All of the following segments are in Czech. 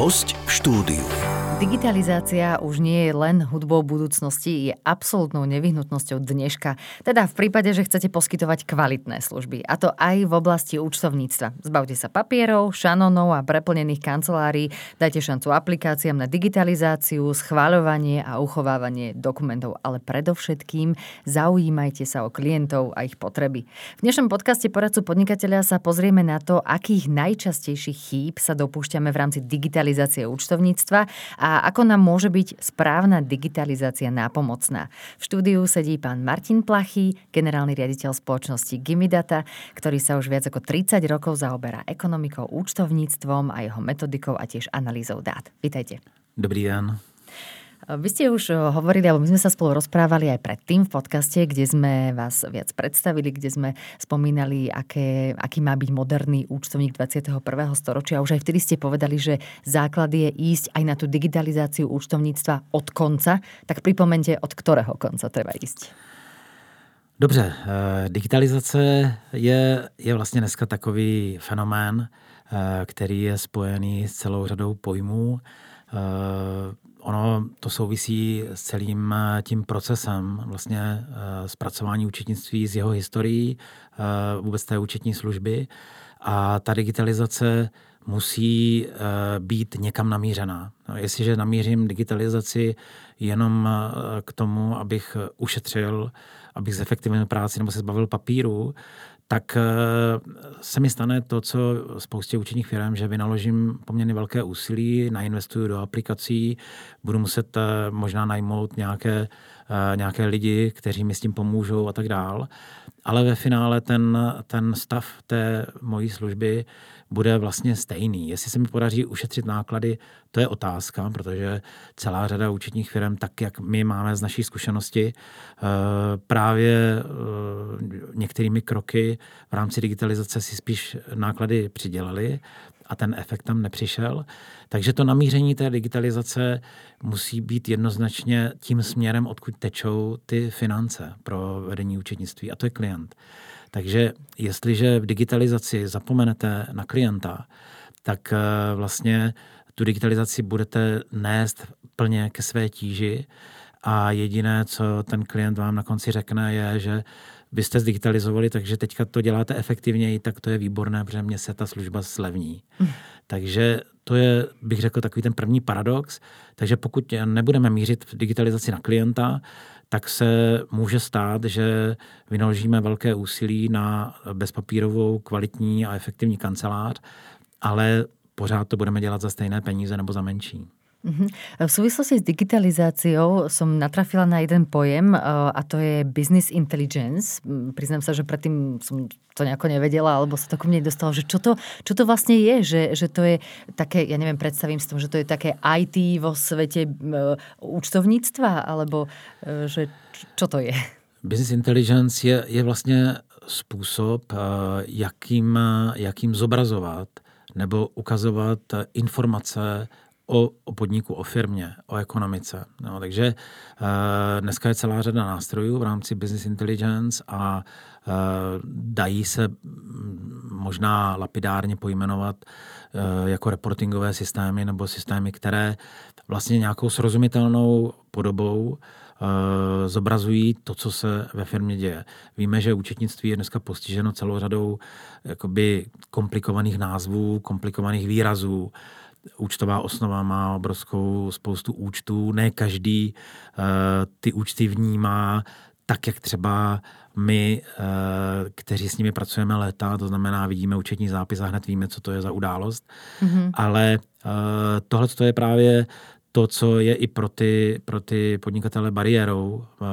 Host v štúdiu. Digitalizácia už nie je len hudbou budúcnosti, je absolútnou nevyhnutnosťou dneška. Teda v prípade, že chcete poskytovať kvalitné služby. A to aj v oblasti účtovníctva. Zbavte sa papierov, šanonov a preplnených kancelárií, dajte šancu aplikáciám na digitalizáciu, schváľovanie a uchovávanie dokumentov. Ale predovšetkým zaujímajte sa o klientov a ich potreby. V dnešnom podcaste poradcu podnikateľa sa pozrieme na to, akých najčastejších chýb sa dopúšťame v rámci digitalizácie účtovníctva a a ako nám môže byť správna digitalizácia nápomocná. V štúdiu sedí pán Martin Plachy, generálny riaditeľ spoločnosti Gimidata, ktorý sa už viac ako 30 rokov zaoberá ekonomikou, účtovníctvom a jeho metodikou a tiež analýzou dát. Vítajte. Dobrý den. Vy ste už eh, hovorili, alebo my sme sa spolu rozprávali aj predtým v podcaste, kde sme vás viac predstavili, kde sme spomínali, aké, aký má byť moderný účtovník 21. storočia. Už aj vtedy ste povedali, že základ je ísť aj na tú digitalizáciu účtovníctva od konca. Tak pripomente, od ktorého konca treba ísť. Dobře, eh, digitalizace je, je vlastně dneska takový fenomén, eh, který je spojený s celou řadou pojmů ono to souvisí s celým eh, tím procesem vlastně eh, zpracování účetnictví z jeho historií, eh, vůbec té účetní služby. A ta digitalizace musí být někam namířená. No, jestliže namířím digitalizaci jenom k tomu, abych ušetřil, abych zefektivnil práci nebo se zbavil papíru, tak eh, se mi stane to, co spoustě učených firm, že vynaložím poměrně velké úsilí, nainvestuju do aplikací, budu muset eh, možná najmout nějaké, nějaké lidi, kteří mi s tím pomůžou a tak dál. Ale ve finále ten, ten stav té mojí služby bude vlastně stejný. Jestli se mi podaří ušetřit náklady, to je otázka, protože celá řada účetních firm, tak jak my máme z naší zkušenosti, eh, právě eh, některými kroky v rámci digitalizace si spíš náklady přidělali a ten efekt tam nepřišel. Takže to namíření té digitalizace musí být jednoznačně tím směrem, odkud tečou ty finance pro vedení účetnictví, a to je klient. Takže jestliže v digitalizaci zapomenete na klienta, tak eh, vlastně tu digitalizaci budete nést plně ke své tíži a jediné, co ten klient vám na konci řekne, je, že vy jste zdigitalizovali, takže teďka to děláte efektivněji, tak to je výborné, protože mě se ta služba slevní. Hmm. Takže to je, bych řekl, takový ten první paradox. Takže pokud nebudeme mířit v digitalizaci na klienta, tak se může stát, že vynaložíme velké úsilí na bezpapírovou, kvalitní a efektivní kancelář, ale pořád to budeme dělat za stejné peníze nebo za menší. Mhm. V súvislosti s digitalizáciou som natrafila na jeden pojem eh, a to je business intelligence. Priznám sa, že predtým som to nejako nevedela, alebo sa to ku mne dostalo, že čo to, čo to vlastne je, že, že to je také, ja neviem, predstavím si to, že to je také IT vo svete uh, účtovníctva, alebo že čo to je? Business intelligence je, je vlastně způsob, jakým, jakým zobrazovat nebo ukazovat informace o, o podniku, o firmě, o ekonomice. No, takže uh, dneska je celá řada nástrojů v rámci business intelligence a uh, dají se možná lapidárně pojmenovat uh, jako reportingové systémy nebo systémy, které vlastně nějakou srozumitelnou podobou zobrazují to, co se ve firmě děje. Víme, že účetnictví je dneska postiženo celou řadou jakoby komplikovaných názvů, komplikovaných výrazů, účtová osnova má obrovskou spoustu účtů, ne každý uh, ty účty vnímá tak, jak třeba my, uh, kteří s nimi pracujeme léta, to znamená, vidíme účetní zápis a hned víme, co to je za událost. Mm-hmm. Ale uh, tohle to je právě to, co je i pro ty, pro ty podnikatele bariérou uh,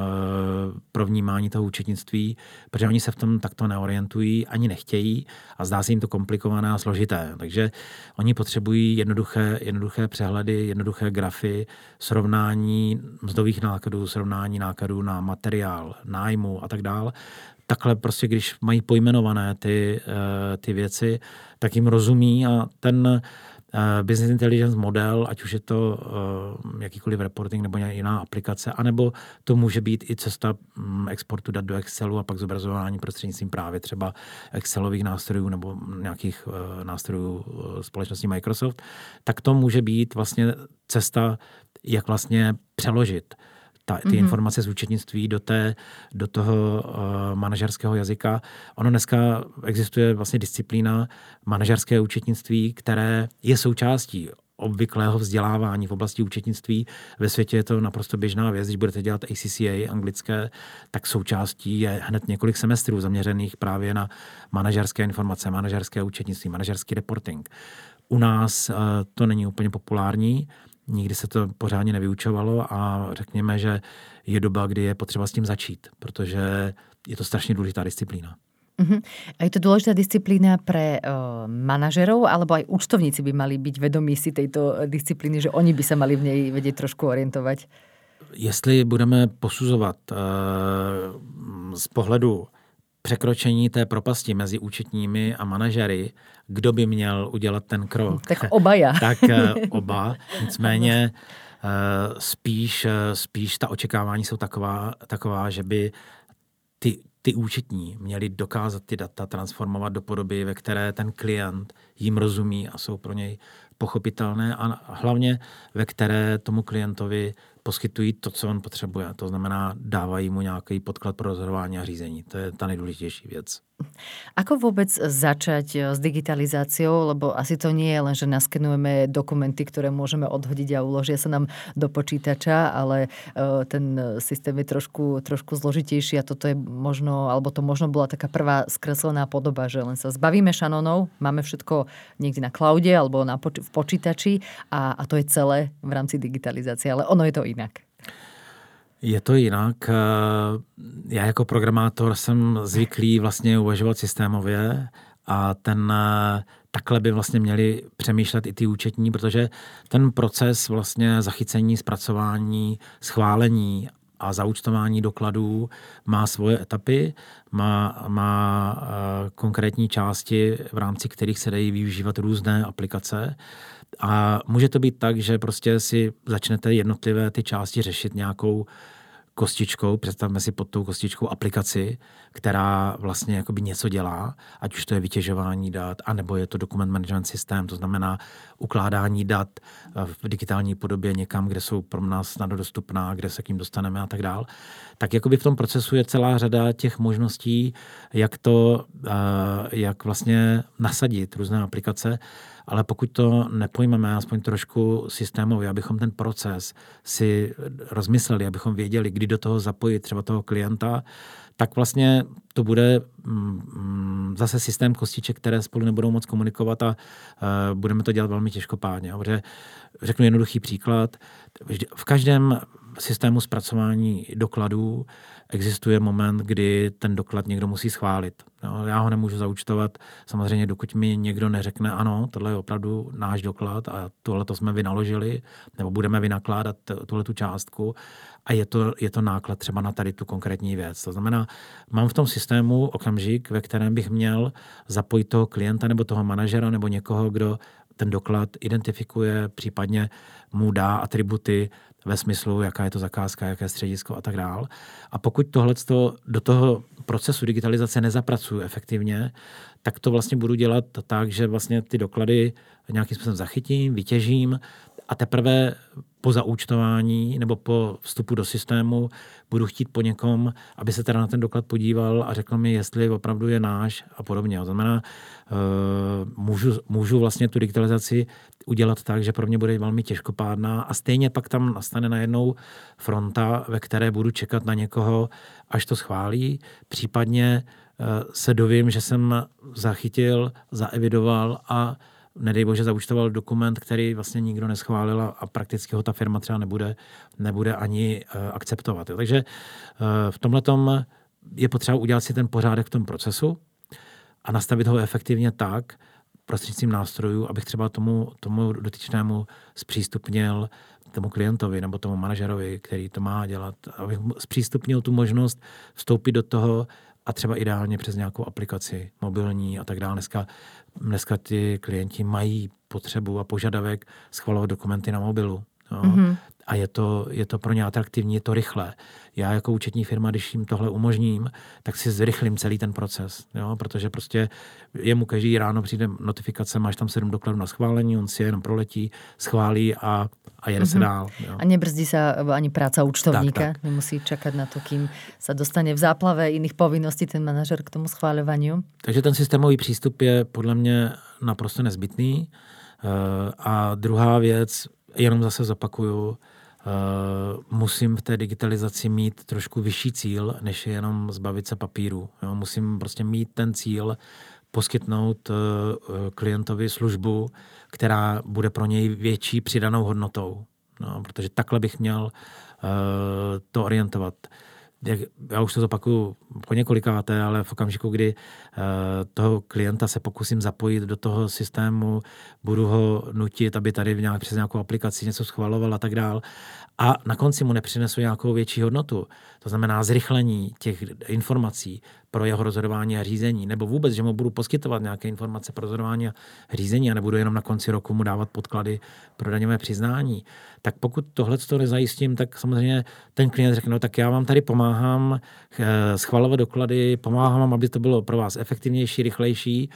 pro vnímání toho účetnictví, protože oni se v tom takto neorientují, ani nechtějí a zdá se jim to komplikované a složité. Takže oni potřebují jednoduché, jednoduché přehledy, jednoduché grafy, srovnání mzdových nákladů, srovnání nákladů na materiál, nájmu a tak dále. Takhle prostě, když mají pojmenované ty, uh, ty věci, tak jim rozumí a ten business intelligence model, ať už je to uh, jakýkoliv reporting nebo jiná aplikace, anebo to může být i cesta um, exportu dat do Excelu a pak zobrazování prostřednictvím právě třeba Excelových nástrojů nebo nějakých uh, nástrojů společnosti Microsoft, tak to může být vlastně cesta, jak vlastně přeložit ta, ty mm-hmm. informace z účetnictví do, té, do toho uh, manažerského jazyka. Ono dneska existuje vlastně disciplína manažerské účetnictví, které je součástí obvyklého vzdělávání v oblasti účetnictví. Ve světě je to naprosto běžná věc. Když budete dělat ACCA anglické, tak součástí je hned několik semestrů zaměřených právě na manažerské informace, manažerské účetnictví, manažerský reporting. U nás uh, to není úplně populární, nikdy se to pořádně nevyučovalo a řekněme, že je doba, kdy je potřeba s tím začít, protože je to strašně důležitá disciplína. Uh-huh. A je to dôležitá disciplína pre uh, manažerov, alebo aj účtovníci by mali byť vedomí si tejto disciplíny, že oni by sa mali v nej vedieť trošku orientovať? Jestli budeme posuzovat uh, z pohledu překročení té propasti mezi účetními a manažery, kdo by měl udělat ten krok. Tak oba já. tak eh, oba. Nicméně eh, spíš, eh, spíš ta očekávání jsou taková, taková že by ty, ty účetní měli dokázat ty data transformovat do podoby, ve které ten klient jim rozumí a jsou pro něj pochopitelné a hlavně ve které tomu klientovi poskytují to, co on potřebuje. To znamená, dávají mu nějaký podklad pro rozhodování a řízení. To je ta nejdůležitější věc. Ako vôbec začať eh, s digitalizáciou, lebo asi to nie je len, že naskenujeme dokumenty, ktoré môžeme odhodiť a uložia sa nám do počítača, ale eh, ten systém je trošku, trošku zložitejší a toto je možno, alebo to možno bola taká prvá skreslená podoba, že len sa zbavíme šanonov, máme všetko niekde na cloude alebo na poč- v počítači a, a to je celé v rámci digitalizácie, ale ono je to inak. Je to jinak. Eh, já jako programátor jsem zvyklý vlastně uvažovat systémově a ten eh, takhle by vlastně měli přemýšlet i ty účetní, protože ten proces vlastně zachycení, zpracování, schválení a zaúčtování dokladů má svoje etapy, má, má eh, konkrétní části, v rámci kterých se dají využívat různé aplikace. A může to být tak, že prostě si začnete jednotlivé ty části řešit nějakou kostičkou, představme si pod tou kostičkou aplikaci, která vlastně jakoby něco dělá, ať už to je vytěžování dat, anebo je to dokument management systém, to znamená ukládání dat eh, v digitální podobě někam, kde jsou pro nás snadno dostupná, kde se k ním dostaneme a tak dál. Tak jakoby v tom procesu je celá řada těch možností, jak to, eh, jak vlastně nasadit různé aplikace, ale pokud to nepojmeme aspoň trošku systémově, abychom ten proces si rozmysleli, abychom věděli, kdy do toho zapojit třeba toho klienta, tak vlastně to bude mm, zase systém kostiček, které spolu nebudou moc komunikovat a uh, budeme to dělat velmi těžkopádně. Řeknu jednoduchý příklad. V každém systému zpracování dokladů existuje moment, kdy ten doklad někdo musí schválit. Já ho nemůžu zaučtovat, samozřejmě dokud mi někdo neřekne, ano, tohle je opravdu náš doklad a tohle to jsme vynaložili, nebo budeme vynakládat tuhle tu částku a je to, je to náklad třeba na tady tu konkrétní věc. To znamená, mám v tom systému okamžik, ve kterém bych měl zapojit toho klienta nebo toho manažera nebo někoho, kdo ten doklad identifikuje, případně mu dá atributy ve smyslu, jaká je to zakázka, jaké středisko a tak dál. A pokud tohle do toho procesu digitalizace nezapracuju efektivně, tak to vlastně budu dělat tak, že vlastně ty doklady nějakým způsobem zachytím, vytěžím a teprve po zaúčtování nebo po vstupu do systému budu chtít po někom, aby se teda na ten doklad podíval a řekl mi, jestli opravdu je náš a podobně. To znamená, eh, můžu, můžu vlastně tu digitalizaci udělat tak, že pro mě bude velmi těžkopádná a stejně pak tam nastane najednou fronta, ve které budu čekat na někoho, až to schválí, případně eh, se dovím, že jsem zachytil, zaevidoval a nedej bože, zaučtoval dokument, který vlastně nikdo neschválil a prakticky ho ta firma třeba nebude, nebude ani uh, akceptovat. Jo. Takže uh, v tomhle je potřeba udělat si ten pořádek v tom procesu a nastavit ho efektivně tak, prostřednictvím nástrojů, abych třeba tomu, tomu dotyčnému zpřístupnil tomu klientovi nebo tomu manažerovi, který to má dělat, abych zpřístupnil tu možnost vstoupit do toho a třeba ideálně přes nějakou aplikaci mobilní a tak dále. Dneska, dneska ty klienti mají potřebu a požadavek schvalovat dokumenty na mobilu. Jo. Mm-hmm a je to, je to pro ně atraktivní, je to rychlé. Já jako účetní firma, když jim tohle umožním, tak si zrychlím celý ten proces, jo? protože prostě jemu každý ráno přijde notifikace, máš tam sedm dokladů na schválení, on si jenom proletí, schválí a, a jede mm-hmm. se mhm. dál. Jo? A nebrzdí se ani práca účtovníka, tak, tak. nemusí čekat na to, kým se dostane v záplave jiných povinností ten manažer k tomu schválování. Takže ten systémový přístup je podle mě naprosto nezbytný. Uh, a druhá věc, jenom zase zopakuju, Uh, musím v té digitalizaci mít trošku vyšší cíl, než je jenom zbavit se papíru. Jo, musím prostě mít ten cíl poskytnout uh, klientovi službu, která bude pro něj větší přidanou hodnotou. No, protože takhle bych měl to orientovat jak, já už to zopakuju po několikáté, ale v okamžiku, kdy uh, toho klienta se pokusím zapojit do toho systému, budu ho nutit, aby tady v nějak, přes nějakou aplikaci něco schvaloval a tak dál, a na konci mu nepřinesu nějakou větší hodnotu, to znamená zrychlení těch informací pro jeho rozhodování a řízení, nebo vůbec, že mu budu poskytovat nějaké informace pro rozhodování a řízení a nebudu jenom na konci roku mu dávat podklady pro daňové přiznání, tak pokud tohle to nezajistím, tak samozřejmě ten klient řekne, no tak já vám tady pomáhám eh, schvalovat doklady, pomáhám vám, aby to bylo pro vás efektivnější, rychlejší,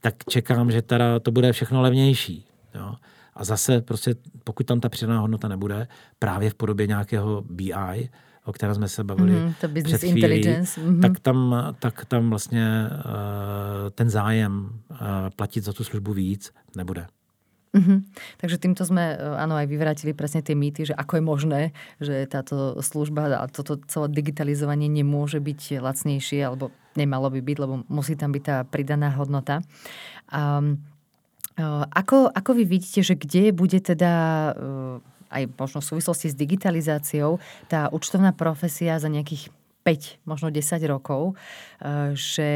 tak čekám, že teda to bude všechno levnější. Jo. A zase prostě, pokud tam ta přidaná hodnota nebude, právě v podobě nějakého BI, o kterém jsme se bavili mm, to business před chvílí, intelligence. Mm-hmm. tak, tam, tak tam vlastně uh, ten zájem uh, platit za tu službu víc nebude. Mm-hmm. Takže týmto sme áno, aj vyvrátili presne tie mýty, že ako je možné, že táto služba a toto celé digitalizovanie nemôže byť lacnejšie, alebo nemalo by byť, lebo musí tam byť tá pridaná hodnota. Um, ako, ako vy vidíte, že kde bude teda aj možno v súvislosti s digitalizáciou tá účtovná profesia za nejakých 5, možno 10 rokov, že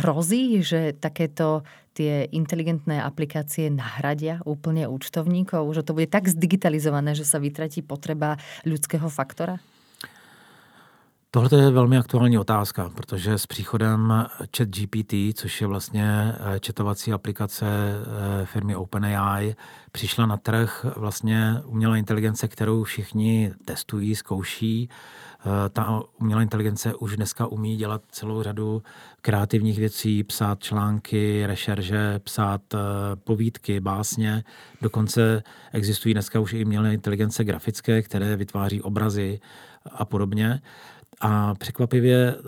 hrozí, že takéto tie inteligentné aplikácie nahradia úplne účtovníkov, že to bude tak zdigitalizované, že sa vytratí potreba ľudského faktora? Tohle je velmi aktuální otázka, protože s příchodem chat GPT, což je vlastně eh, četovací aplikace eh, firmy OpenAI, přišla na trh vlastně umělá inteligence, kterou všichni testují, zkouší. Eh, ta umělá inteligence už dneska umí dělat celou řadu kreativních věcí, psát články, rešerže, psát povídky, básně. Dokonce existují dneska už i umělé inteligence grafické, které vytváří obrazy a podobně. A překvapivě eh,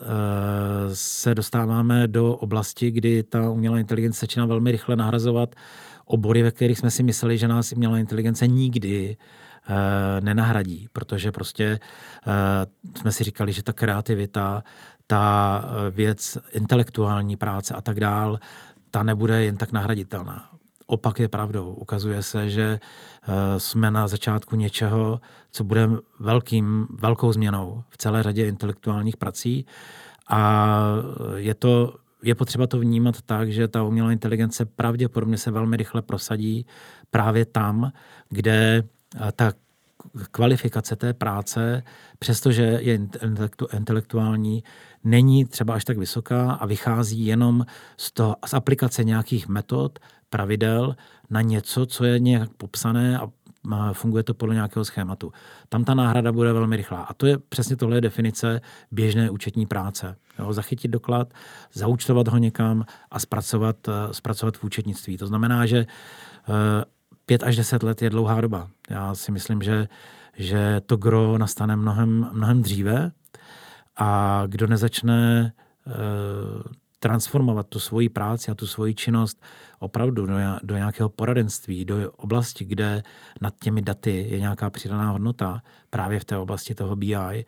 se dostáváme do oblasti, kdy ta umělá inteligence začíná velmi rychle nahrazovat obory, ve kterých jsme si mysleli, že nás umělá inteligence nikdy eh, nenahradí, protože prostě eh, jsme si říkali, že ta kreativita, ta věc intelektuální práce a tak dál, ta nebude jen tak nahraditelná. Opak je pravdou. Ukazuje se, že eh, jsme na začátku něčeho, co bude velkým, velkou změnou v celé řadě intelektuálních prací. A je to je potřeba to vnímat tak, že ta umělá inteligence pravděpodobně se velmi rychle prosadí právě tam, kde eh, ta kvalifikace té práce, přestože je intelektuální, není třeba až tak vysoká a vychází jenom z, toho, z aplikace nějakých metod, pravidel na něco, co je nějak popsané a funguje to podle nějakého schématu. Tam ta náhrada bude velmi rychlá. A to je přesně tohle je definice běžné účetní práce. Jo, zachytit doklad, zaučtovat ho někam a zpracovat, eh, zpracovat v účetnictví. To znamená, že eh, pět až deset let je dlouhá doba. Já si myslím, že, že to gro nastane mnohem, mnohem dříve a kdo nezačne eh, transformovat tu svoji práci a tu svoji činnost opravdu do, do nějakého poradenství, do oblasti, kde nad těmi daty je nějaká přidaná hodnota, právě v té oblasti toho BI,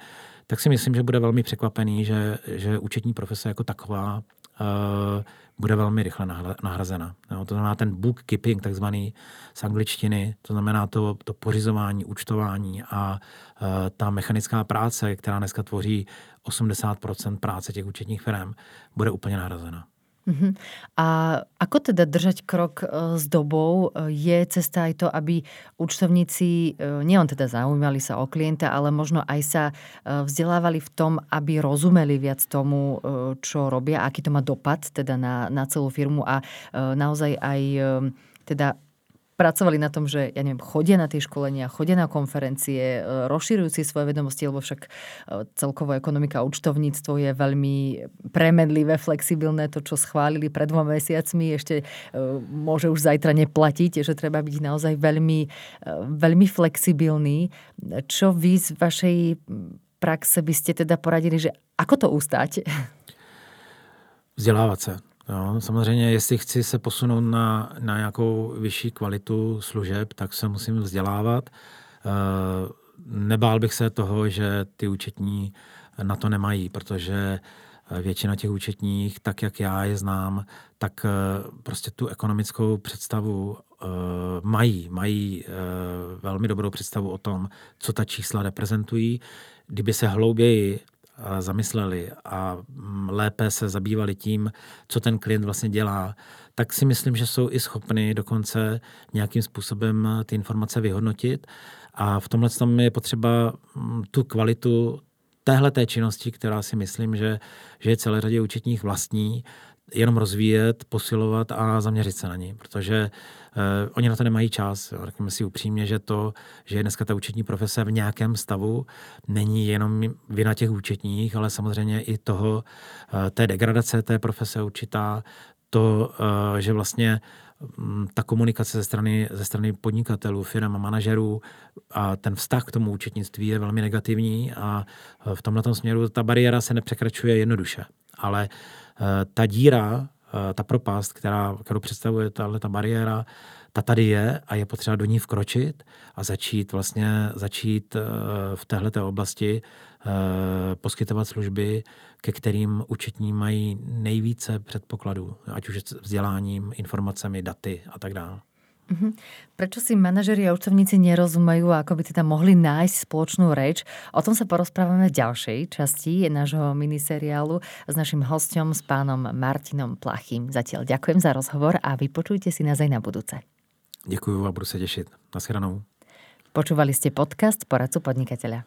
tak si myslím, že bude velmi překvapený, že, že účetní profese jako taková bude velmi rychle nahrazena. No, to znamená ten bookkeeping, takzvaný z angličtiny, to znamená to, to pořizování, účtování a uh, ta mechanická práce, která dneska tvoří 80% práce těch účetních firm, bude úplně nahrazena. Uh-huh. A ako teda držať krok e, s dobou? E, je cesta aj to, aby účtovníci e, nielen teda zaujímali sa o klienta, ale možno aj sa vzdelávali v tom, aby rozumeli viac tomu, čo robia, aký to má dopad teda na, na celú firmu a naozaj aj teda pracovali na tom, že ja neviem, chodia na tie školenia, chodia na konferencie, e, rozširujú si svoje vedomosti, lebo však e, celkovo ekonomika a účtovníctvo je veľmi premedlivé, flexibilné. To, čo schválili pred dvoma mesiacmi, ešte e, môže už zajtra neplatiť, že treba byť naozaj veľmi, veľmi flexibilný. Čo vy z vašej praxe by ste teda poradili, že ako to ustáť? Vzdělávat se. Jo, samozřejmě, jestli chci se posunout na, na nějakou vyšší kvalitu služeb, tak se musím vzdělávat. Eh, nebál bych se toho, že ty účetní na to nemají, protože většina těch účetních, tak jak já je znám, tak eh, prostě tu ekonomickou představu eh, mají. Mají velmi dobrou představu o tom, co ta čísla reprezentují. Kdyby se hlouběji zamysleli a mm, lépe se zabývali tím, co ten klient vlastně dělá, tak si myslím, že jsou i schopni dokonce nějakým způsobem ty informace vyhodnotit. A v tomhle tom je potřeba mm, tu kvalitu téhle té činnosti, která si myslím, že, že je celé řadě účetních vlastní, jenom rozvíjet, posilovat a zaměřit se na ní, protože uh, oni na to nemají čas. Řekněme si upřímně, že to, že je dneska ta účetní profese v nějakém stavu, není jenom vina těch účetních, ale samozřejmě i toho, uh, té degradace té profese určitá, to, uh, že vlastně um, ta komunikace ze strany, ze strany podnikatelů, firm a manažerů a ten vztah k tomu účetnictví je velmi negativní a v tomhle směru ta bariéra se nepřekračuje jednoduše. Ale Eh, ta díra, eh, ta propast, která, kterou představuje tahle ta bariéra, ta tady je a je potřeba do ní vkročit a začít vlastně začít eh, v této oblasti poskytovat služby, ke kterým účetní mají nejvíce předpokladů, ať už vzděláním, informacemi, daty a tak dále. Uh-huh. Prečo si manažeri a účtovníci nerozumejú a ako by teda mohli nájsť spoločnú reč? O tom sa porozprávame v ďalšej časti nášho miniseriálu s našim hostom, s pánom Martinom Plachým. Zatiaľ ďakujem za rozhovor a vypočujte si nás aj na budúce. Ďakujem a budu sa tešiť. Naschledanou. Počúvali ste podcast Poradcu podnikateľa.